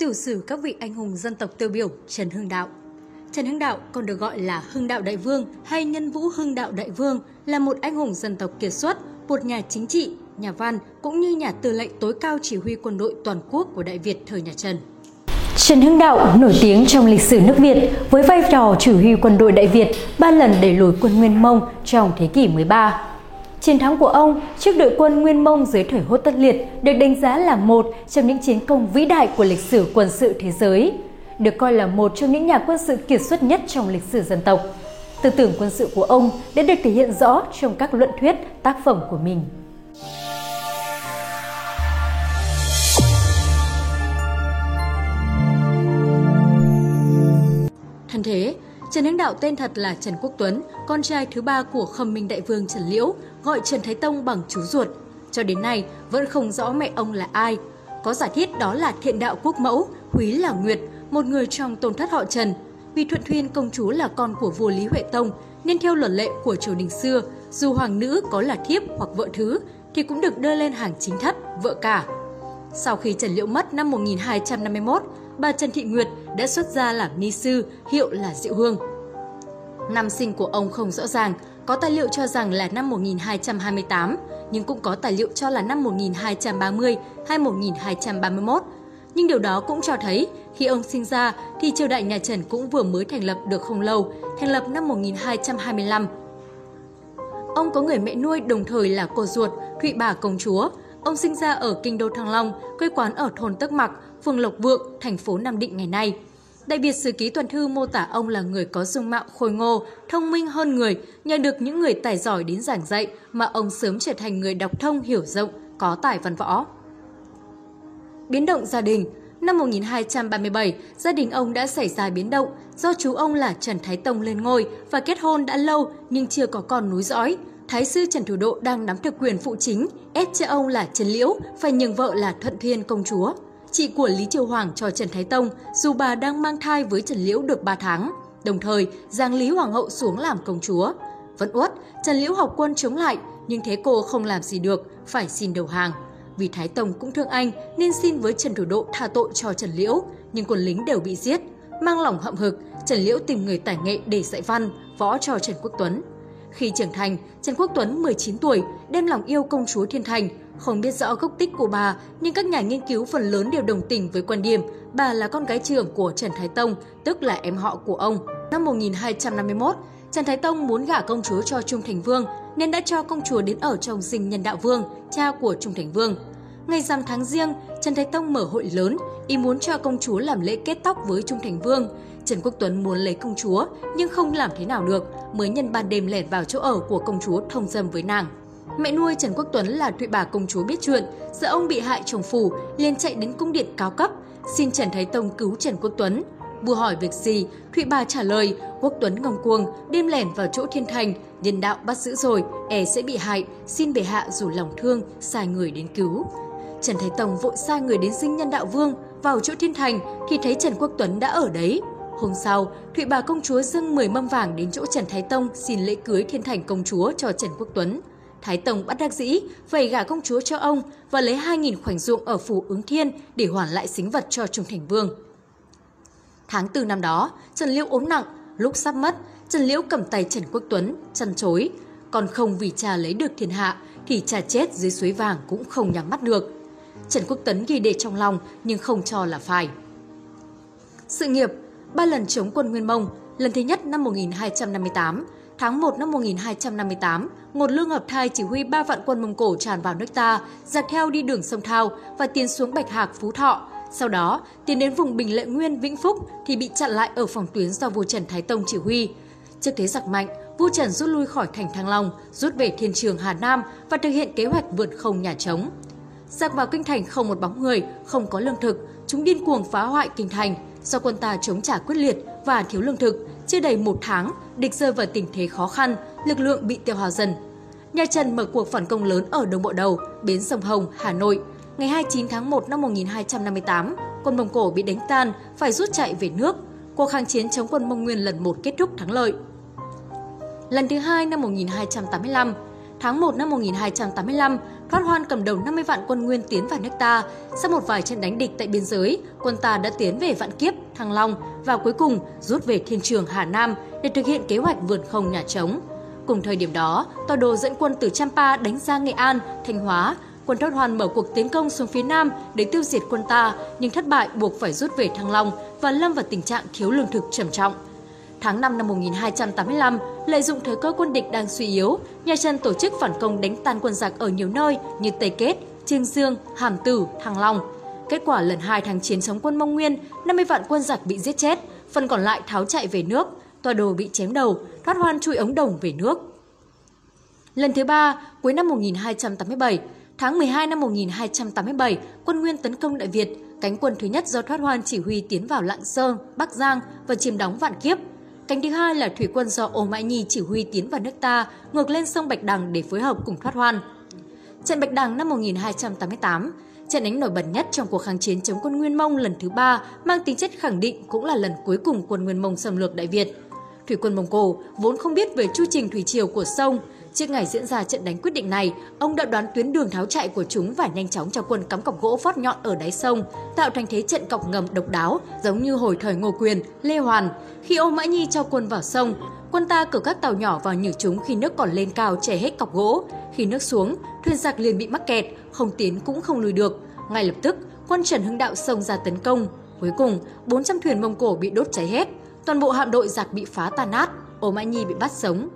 Tiểu sử các vị anh hùng dân tộc tiêu biểu Trần Hưng Đạo Trần Hưng Đạo còn được gọi là Hưng Đạo Đại Vương hay Nhân Vũ Hưng Đạo Đại Vương là một anh hùng dân tộc kiệt xuất, một nhà chính trị, nhà văn cũng như nhà tư lệnh tối cao chỉ huy quân đội toàn quốc của Đại Việt thời nhà Trần. Trần Hưng Đạo nổi tiếng trong lịch sử nước Việt với vai trò chỉ huy quân đội Đại Việt ba lần đẩy lùi quân Nguyên Mông trong thế kỷ 13. Chiến thắng của ông trước đội quân Nguyên Mông dưới thời Hốt Tất Liệt được đánh giá là một trong những chiến công vĩ đại của lịch sử quân sự thế giới, được coi là một trong những nhà quân sự kiệt xuất nhất trong lịch sử dân tộc. Tư tưởng quân sự của ông đã được thể hiện rõ trong các luận thuyết, tác phẩm của mình. Thân thế, Trần Hưng Đạo tên thật là Trần Quốc Tuấn, con trai thứ ba của Khâm Minh Đại Vương Trần Liễu, gọi Trần Thái Tông bằng chú ruột. Cho đến nay vẫn không rõ mẹ ông là ai. Có giả thiết đó là thiện đạo quốc mẫu, Quý là Nguyệt, một người trong tôn thất họ Trần. Vì Thuận Thuyên công chúa là con của vua Lý Huệ Tông, nên theo luật lệ của triều đình xưa, dù hoàng nữ có là thiếp hoặc vợ thứ, thì cũng được đưa lên hàng chính thất, vợ cả. Sau khi Trần Liễu mất năm 1251, bà Trần Thị Nguyệt đã xuất gia làm ni sư, hiệu là Diệu Hương. Năm sinh của ông không rõ ràng, có tài liệu cho rằng là năm 1228, nhưng cũng có tài liệu cho là năm 1230 hay 1231. Nhưng điều đó cũng cho thấy khi ông sinh ra thì triều đại nhà Trần cũng vừa mới thành lập được không lâu, thành lập năm 1225. Ông có người mẹ nuôi đồng thời là cô ruột, Thụy Bà Công Chúa. Ông sinh ra ở Kinh Đô Thăng Long, quê quán ở thôn Tức Mặc, phường Lộc Vượng, thành phố Nam Định ngày nay. Đại Việt Sử Ký Toàn Thư mô tả ông là người có dung mạo khôi ngô, thông minh hơn người, nhờ được những người tài giỏi đến giảng dạy mà ông sớm trở thành người đọc thông hiểu rộng, có tài văn võ. Biến động gia đình Năm 1237, gia đình ông đã xảy ra biến động do chú ông là Trần Thái Tông lên ngôi và kết hôn đã lâu nhưng chưa có con núi dõi. Thái sư Trần Thủ Độ đang nắm thực quyền phụ chính, ép cha ông là Trần Liễu phải nhường vợ là Thuận Thiên công chúa chị của Lý Triều Hoàng cho Trần Thái Tông dù bà đang mang thai với Trần Liễu được 3 tháng. Đồng thời, giang Lý Hoàng hậu xuống làm công chúa. Vẫn uất, Trần Liễu học quân chống lại, nhưng thế cô không làm gì được, phải xin đầu hàng. Vì Thái Tông cũng thương anh nên xin với Trần Thủ Độ tha tội cho Trần Liễu, nhưng quân lính đều bị giết. Mang lòng hậm hực, Trần Liễu tìm người tài nghệ để dạy văn, võ cho Trần Quốc Tuấn. Khi trưởng thành, Trần Quốc Tuấn 19 tuổi đem lòng yêu công chúa Thiên Thành, không biết rõ gốc tích của bà, nhưng các nhà nghiên cứu phần lớn đều đồng tình với quan điểm bà là con gái trưởng của Trần Thái Tông, tức là em họ của ông. Năm 1251, Trần Thái Tông muốn gả công chúa cho Trung Thành Vương nên đã cho công chúa đến ở trong dinh Nhân Đạo Vương, cha của Trung Thành Vương. Ngày rằm tháng riêng, Trần Thái Tông mở hội lớn, ý muốn cho công chúa làm lễ kết tóc với Trung Thành Vương. Trần Quốc Tuấn muốn lấy công chúa nhưng không làm thế nào được, mới nhân ban đêm lẻn vào chỗ ở của công chúa thông dâm với nàng. Mẹ nuôi Trần Quốc Tuấn là Thụy bà công chúa biết chuyện, sợ ông bị hại chồng phủ, liền chạy đến cung điện cao cấp, xin Trần Thái Tông cứu Trần Quốc Tuấn. Vua hỏi việc gì, Thụy bà trả lời, Quốc Tuấn ngông cuồng, đêm lẻn vào chỗ thiên thành, nhân đạo bắt giữ rồi, e sẽ bị hại, xin bệ hạ dù lòng thương, sai người đến cứu. Trần Thái Tông vội sai người đến sinh nhân đạo vương, vào chỗ thiên thành thì thấy Trần Quốc Tuấn đã ở đấy. Hôm sau, Thụy bà công chúa dâng 10 mâm vàng đến chỗ Trần Thái Tông xin lễ cưới thiên thành công chúa cho Trần Quốc Tuấn. Thái Tông bắt đắc dĩ, phải gả công chúa cho ông và lấy 2.000 khoảnh ruộng ở phủ ứng thiên để hoàn lại xính vật cho Trung Thành Vương. Tháng 4 năm đó, Trần Liễu ốm nặng, lúc sắp mất, Trần Liễu cầm tay Trần Quốc Tuấn, chăn chối. Còn không vì cha lấy được thiên hạ, thì cha chết dưới suối vàng cũng không nhắm mắt được. Trần Quốc Tuấn ghi để trong lòng nhưng không cho là phải. Sự nghiệp, ba lần chống quân Nguyên Mông, lần thứ nhất năm 1258, tháng 1 năm 1258, một lương hợp thai chỉ huy ba vạn quân Mông Cổ tràn vào nước ta, dạt theo đi đường sông Thao và tiến xuống Bạch Hạc, Phú Thọ. Sau đó, tiến đến vùng Bình Lệ Nguyên, Vĩnh Phúc thì bị chặn lại ở phòng tuyến do vua Trần Thái Tông chỉ huy. Trước thế giặc mạnh, vua Trần rút lui khỏi thành Thăng Long, rút về thiên trường Hà Nam và thực hiện kế hoạch vượt không nhà trống. Giặc vào kinh thành không một bóng người, không có lương thực, chúng điên cuồng phá hoại kinh thành. Do quân ta chống trả quyết liệt và thiếu lương thực, chưa đầy một tháng, địch rơi vào tình thế khó khăn, lực lượng bị tiêu hao dần. Nhà Trần mở cuộc phản công lớn ở Đông Bộ Đầu, bến sông Hồng, Hà Nội. Ngày 29 tháng 1 năm 1258, quân Mông Cổ bị đánh tan, phải rút chạy về nước. Cuộc kháng chiến chống quân Mông Nguyên lần một kết thúc thắng lợi. Lần thứ hai năm 1285, tháng 1 năm 1285, Thoát Hoan cầm đầu 50 vạn quân Nguyên tiến vào nước ta. Sau một vài trận đánh địch tại biên giới, quân ta đã tiến về Vạn Kiếp, Thăng Long và cuối cùng rút về Thiên Trường Hà Nam để thực hiện kế hoạch vượt không nhà trống. Cùng thời điểm đó, tòa đồ dẫn quân từ Champa đánh ra Nghệ An, Thanh Hóa. Quân Thoát Hoan mở cuộc tiến công xuống phía Nam để tiêu diệt quân ta, nhưng thất bại buộc phải rút về Thăng Long và lâm vào tình trạng thiếu lương thực trầm trọng. Tháng 5 năm 1285, lợi dụng thời cơ quân địch đang suy yếu, nhà Trần tổ chức phản công đánh tan quân giặc ở nhiều nơi như Tây Kết, Trương Dương, Hàm Tử, Thăng Long. Kết quả lần hai tháng chiến chống quân Mông Nguyên, 50 vạn quân giặc bị giết chết, phần còn lại tháo chạy về nước, tòa đồ bị chém đầu, thoát hoan chui ống đồng về nước. Lần thứ ba, cuối năm 1287, tháng 12 năm 1287, quân Nguyên tấn công Đại Việt, cánh quân thứ nhất do Thoát Hoan chỉ huy tiến vào Lạng Sơn, Bắc Giang và chiếm đóng Vạn Kiếp. Cánh thứ hai là thủy quân do Ô Mãi Nhi chỉ huy tiến vào nước ta, ngược lên sông Bạch Đằng để phối hợp cùng Thoát Hoan. Trận Bạch Đằng năm 1288, trận đánh nổi bật nhất trong cuộc kháng chiến chống quân Nguyên Mông lần thứ ba, mang tính chất khẳng định cũng là lần cuối cùng quân Nguyên Mông xâm lược Đại Việt. Thủy quân Mông Cổ vốn không biết về chu trình thủy triều của sông, Trước ngày diễn ra trận đánh quyết định này, ông đã đoán tuyến đường tháo chạy của chúng và nhanh chóng cho quân cắm cọc gỗ phát nhọn ở đáy sông, tạo thành thế trận cọc ngầm độc đáo, giống như hồi thời Ngô Quyền, Lê Hoàn. Khi Ô Mã Nhi cho quân vào sông, quân ta cử các tàu nhỏ vào nhử chúng khi nước còn lên cao chè hết cọc gỗ. Khi nước xuống, thuyền giặc liền bị mắc kẹt, không tiến cũng không lùi được. Ngay lập tức, quân Trần Hưng Đạo xông ra tấn công. Cuối cùng, 400 thuyền Mông Cổ bị đốt cháy hết. Toàn bộ hạm đội giặc bị phá tan nát, Ô Mã Nhi bị bắt sống,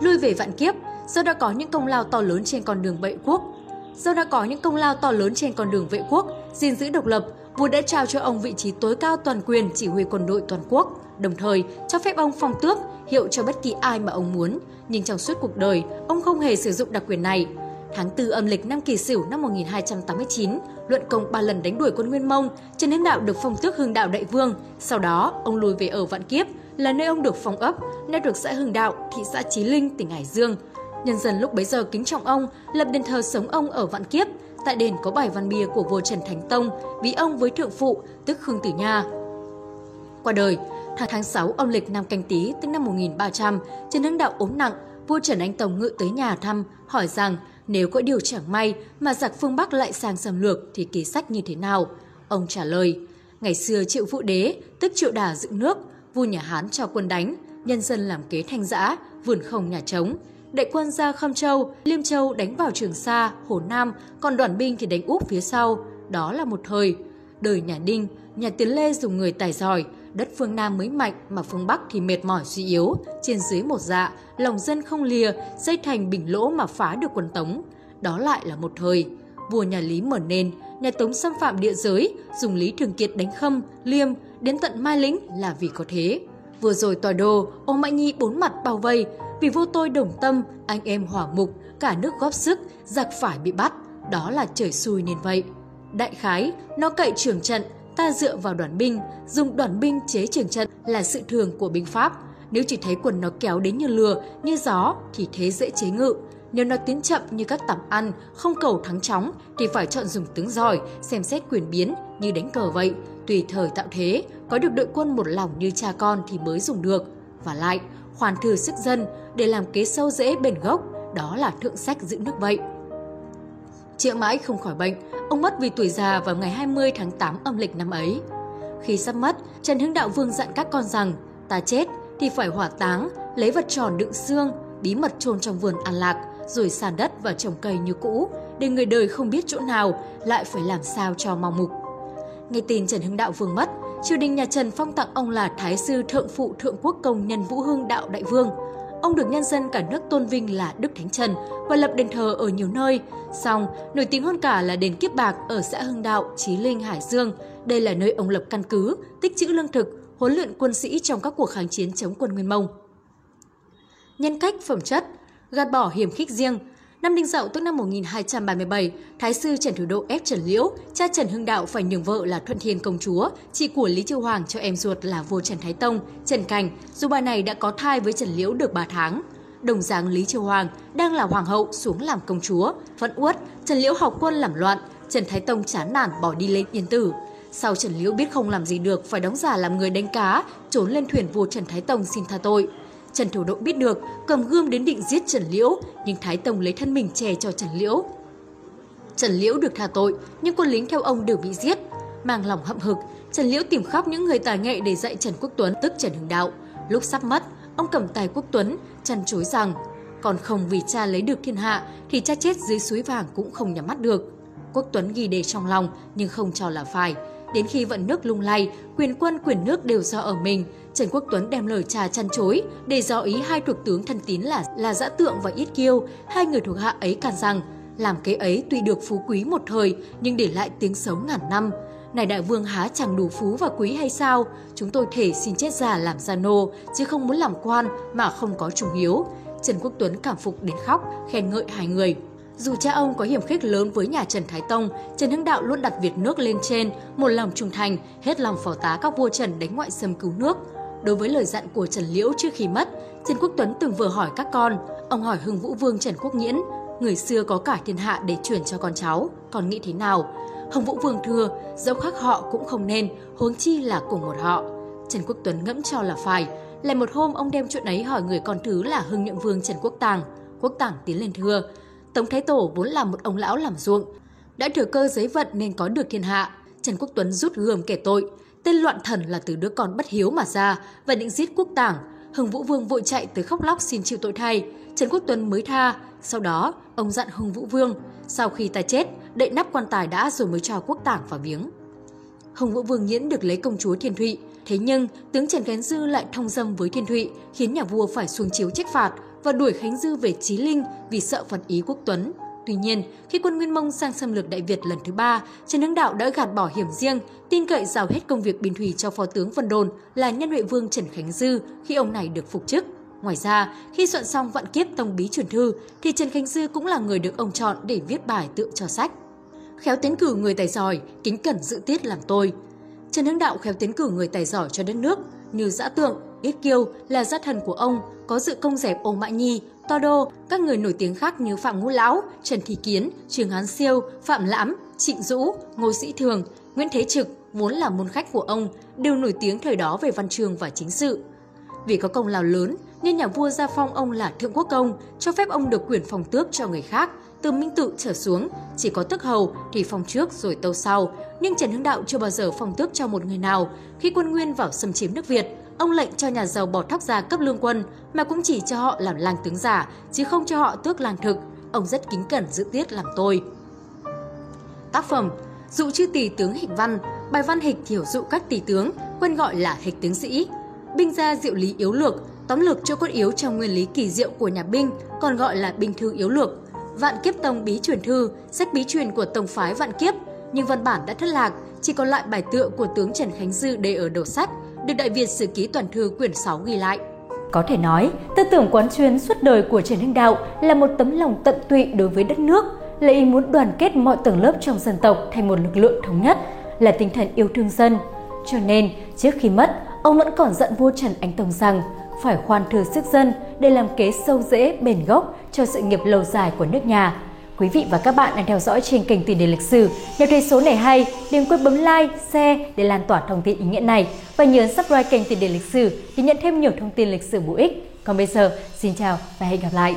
lui về vạn kiếp, do đã có những công lao to lớn trên con đường vệ quốc. Do đã có những công lao to lớn trên con đường vệ quốc, gìn giữ độc lập, vua đã trao cho ông vị trí tối cao toàn quyền chỉ huy quân đội toàn quốc, đồng thời cho phép ông phong tước, hiệu cho bất kỳ ai mà ông muốn. Nhưng trong suốt cuộc đời, ông không hề sử dụng đặc quyền này. Tháng 4 âm lịch năm Kỷ Sửu năm 1289, luận công ba lần đánh đuổi quân Nguyên Mông, Trần Hưng Đạo được phong tước Hưng Đạo Đại Vương. Sau đó, ông lùi về ở Vạn Kiếp, là nơi ông được phong ấp, nay được xã Hưng Đạo, thị xã Chí Linh, tỉnh Hải Dương. Nhân dân lúc bấy giờ kính trọng ông, lập đền thờ sống ông ở Vạn Kiếp. Tại đền có bài văn bia của vua Trần Thánh Tông, ví ông với thượng phụ, tức Khương Tử Nha. Qua đời, tháng tháng 6 âm lịch năm canh tí, tức năm 1300, Trần Hưng Đạo ốm nặng, vua Trần Anh Tông ngự tới nhà thăm, hỏi rằng nếu có điều chẳng may mà giặc phương Bắc lại sang xâm lược thì kế sách như thế nào? Ông trả lời, ngày xưa triệu vũ đế, tức triệu đà dựng nước, vua nhà Hán cho quân đánh, nhân dân làm kế thanh giã, vườn không nhà trống. Đại quân ra Khâm Châu, Liêm Châu đánh vào Trường Sa, Hồ Nam, còn đoàn binh thì đánh úp phía sau. Đó là một thời. Đời nhà Đinh, nhà Tiến Lê dùng người tài giỏi, đất phương Nam mới mạnh mà phương Bắc thì mệt mỏi suy yếu, trên dưới một dạ, lòng dân không lìa, dây thành bình lỗ mà phá được quân Tống. Đó lại là một thời. Vua nhà Lý mở nền, nhà Tống xâm phạm địa giới, dùng Lý Thường Kiệt đánh Khâm, Liêm, đến tận Mai Lĩnh là vì có thế. Vừa rồi tòa đồ ô Mạnh Nhi bốn mặt bao vây, vì vô tôi đồng tâm, anh em hỏa mục, cả nước góp sức, giặc phải bị bắt, đó là trời xui nên vậy. Đại khái, nó cậy trường trận, ta dựa vào đoàn binh, dùng đoàn binh chế trường trận là sự thường của binh Pháp. Nếu chỉ thấy quần nó kéo đến như lừa, như gió thì thế dễ chế ngự. Nếu nó tiến chậm như các tẩm ăn, không cầu thắng chóng thì phải chọn dùng tướng giỏi, xem xét quyền biến như đánh cờ vậy. Tùy thời tạo thế, có được đội quân một lòng như cha con thì mới dùng được. Và lại, khoan thừa sức dân để làm kế sâu dễ bền gốc, đó là thượng sách giữ nước vậy. Triệu mãi không khỏi bệnh, ông mất vì tuổi già vào ngày 20 tháng 8 âm lịch năm ấy. Khi sắp mất, Trần Hưng Đạo Vương dặn các con rằng, ta chết thì phải hỏa táng, lấy vật tròn đựng xương, bí mật chôn trong vườn an lạc, rồi sàn đất và trồng cây như cũ, để người đời không biết chỗ nào, lại phải làm sao cho mau mục. Nghe tin Trần Hưng Đạo Vương mất, triều đình nhà Trần phong tặng ông là Thái sư Thượng phụ Thượng Quốc Công Nhân Vũ Hưng Đạo Đại Vương. Ông được nhân dân cả nước tôn vinh là Đức Thánh Trần và lập đền thờ ở nhiều nơi. Song, nổi tiếng hơn cả là đền Kiếp Bạc ở xã Hưng Đạo, Chí Linh, Hải Dương. Đây là nơi ông lập căn cứ, tích trữ lương thực, huấn luyện quân sĩ trong các cuộc kháng chiến chống quân Nguyên Mông. Nhân cách phẩm chất, gạt bỏ hiểm khích riêng, Năm Đinh Dậu tức năm 1237, Thái sư Trần Thủ Độ ép Trần Liễu, cha Trần Hưng Đạo phải nhường vợ là Thuận Thiên Công Chúa, chị của Lý Chiêu Hoàng cho em ruột là vua Trần Thái Tông, Trần Cảnh, dù bà này đã có thai với Trần Liễu được 3 tháng. Đồng dáng Lý Chiêu Hoàng đang là hoàng hậu xuống làm công chúa, vẫn uất, Trần Liễu học quân làm loạn, Trần Thái Tông chán nản bỏ đi lên yên tử. Sau Trần Liễu biết không làm gì được phải đóng giả làm người đánh cá, trốn lên thuyền vua Trần Thái Tông xin tha tội. Trần Thủ Độ biết được, cầm gươm đến định giết Trần Liễu, nhưng Thái Tông lấy thân mình che cho Trần Liễu. Trần Liễu được tha tội, nhưng quân lính theo ông đều bị giết. Mang lòng hậm hực, Trần Liễu tìm khắp những người tài nghệ để dạy Trần Quốc Tuấn tức Trần Hưng Đạo. Lúc sắp mất, ông cầm tài Quốc Tuấn, chăn chối rằng còn không vì cha lấy được thiên hạ thì cha chết dưới suối vàng cũng không nhắm mắt được. Quốc Tuấn ghi đề trong lòng nhưng không cho là phải. Đến khi vận nước lung lay, quyền quân quyền nước đều do ở mình, Trần Quốc Tuấn đem lời trà chăn chối để dò ý hai thuộc tướng thân tín là là Dã Tượng và Yết Kiêu, hai người thuộc hạ ấy can rằng làm kế ấy tuy được phú quý một thời nhưng để lại tiếng xấu ngàn năm. Này đại vương há chẳng đủ phú và quý hay sao? Chúng tôi thể xin chết già làm gia nô, chứ không muốn làm quan mà không có trung hiếu. Trần Quốc Tuấn cảm phục đến khóc, khen ngợi hai người. Dù cha ông có hiểm khích lớn với nhà Trần Thái Tông, Trần Hưng Đạo luôn đặt Việt nước lên trên, một lòng trung thành, hết lòng phò tá các vua Trần đánh ngoại xâm cứu nước. Đối với lời dặn của Trần Liễu trước khi mất, Trần Quốc Tuấn từng vừa hỏi các con, ông hỏi Hưng Vũ Vương Trần Quốc Nghiễn, người xưa có cả thiên hạ để chuyển cho con cháu, còn nghĩ thế nào? Hồng Vũ Vương thưa, dẫu khác họ cũng không nên, huống chi là cùng một họ. Trần Quốc Tuấn ngẫm cho là phải. Lại một hôm ông đem chuyện ấy hỏi người con thứ là Hưng Nhượng Vương Trần Quốc Tàng. Quốc Tàng tiến lên thưa, Tống Thái Tổ vốn là một ông lão làm ruộng, đã thừa cơ giấy vận nên có được thiên hạ. Trần Quốc Tuấn rút gươm kể tội, tên loạn thần là từ đứa con bất hiếu mà ra và định giết Quốc Tàng. Hưng Vũ Vương vội chạy tới khóc lóc xin chịu tội thay, Trần Quốc Tuấn mới tha. Sau đó, ông dặn Hưng Vũ Vương, sau khi ta chết, đậy nắp quan tài đã rồi mới cho Quốc Tàng vào viếng. Hồng Vũ Vương Nhiễn được lấy công chúa Thiên Thụy, thế nhưng tướng Trần Khánh Dư lại thông dâm với Thiên Thụy, khiến nhà vua phải xuống chiếu trách phạt và đuổi Khánh Dư về Chí Linh vì sợ phật ý quốc tuấn. Tuy nhiên, khi quân Nguyên Mông sang xâm lược Đại Việt lần thứ ba, Trần Hưng Đạo đã gạt bỏ hiểm riêng, tin cậy giao hết công việc biên thủy cho phó tướng Vân Đồn là nhân huệ vương Trần Khánh Dư khi ông này được phục chức. Ngoài ra, khi soạn xong vạn kiếp tông bí truyền thư, thì Trần Khánh Dư cũng là người được ông chọn để viết bài tượng cho sách. Khéo tiến cử người tài giỏi, kính cẩn dự tiết làm tôi. Trần Hưng Đạo khéo tiến cử người tài giỏi cho đất nước, như Dã Tượng, Yết Kiêu là gia thần của ông, có dự công dẹp Ô Mã Nhi, To Đô, các người nổi tiếng khác như Phạm Ngũ Lão, Trần Thị Kiến, Trường Hán Siêu, Phạm Lãm, Trịnh Dũ, Ngô Sĩ Thường, Nguyễn Thế Trực vốn là môn khách của ông, đều nổi tiếng thời đó về văn trường và chính sự. Vì có công lao lớn nên nhà vua gia phong ông là thượng quốc công, cho phép ông được quyền phong tước cho người khác, từ minh tự trở xuống, chỉ có tước hầu thì phong trước rồi tâu sau. Nhưng Trần Hưng Đạo chưa bao giờ phong tước cho một người nào. Khi quân Nguyên vào xâm chiếm nước Việt, ông lệnh cho nhà giàu bỏ thóc ra cấp lương quân, mà cũng chỉ cho họ làm lang tướng giả, chứ không cho họ tước lang thực. Ông rất kính cẩn giữ tiết làm tôi. Tác phẩm Dụ chư tỷ tướng Hịch Văn, bài văn Hịch hiểu dụ các tỷ tướng, quen gọi là Hịch tướng sĩ. Binh gia diệu lý yếu lược, tóm lược cho cốt yếu trong nguyên lý kỳ diệu của nhà binh, còn gọi là binh thư yếu lược. Vạn Kiếp Tông bí truyền thư, sách bí truyền của Tông phái Vạn Kiếp, nhưng văn bản đã thất lạc, chỉ còn lại bài tựa của tướng Trần Khánh Dư để ở đầu sách, được Đại Việt Sử Ký Toàn Thư quyển 6 ghi lại. Có thể nói, tư tưởng quán xuyên suốt đời của Trần Hưng Đạo là một tấm lòng tận tụy đối với đất nước, là ý muốn đoàn kết mọi tầng lớp trong dân tộc thành một lực lượng thống nhất, là tinh thần yêu thương dân. Cho nên, trước khi mất, ông vẫn còn giận vua Trần Anh Tông rằng phải khoan thư sức dân để làm kế sâu rễ bền gốc cho sự nghiệp lâu dài của nước nhà. Quý vị và các bạn đang theo dõi trên kênh Tiền đề lịch sử. Nếu thấy số này hay, đừng quên bấm like, share để lan tỏa thông tin ý nghĩa này và nhớ subscribe kênh Tiền đề lịch sử để nhận thêm nhiều thông tin lịch sử bổ ích. Còn bây giờ, xin chào và hẹn gặp lại!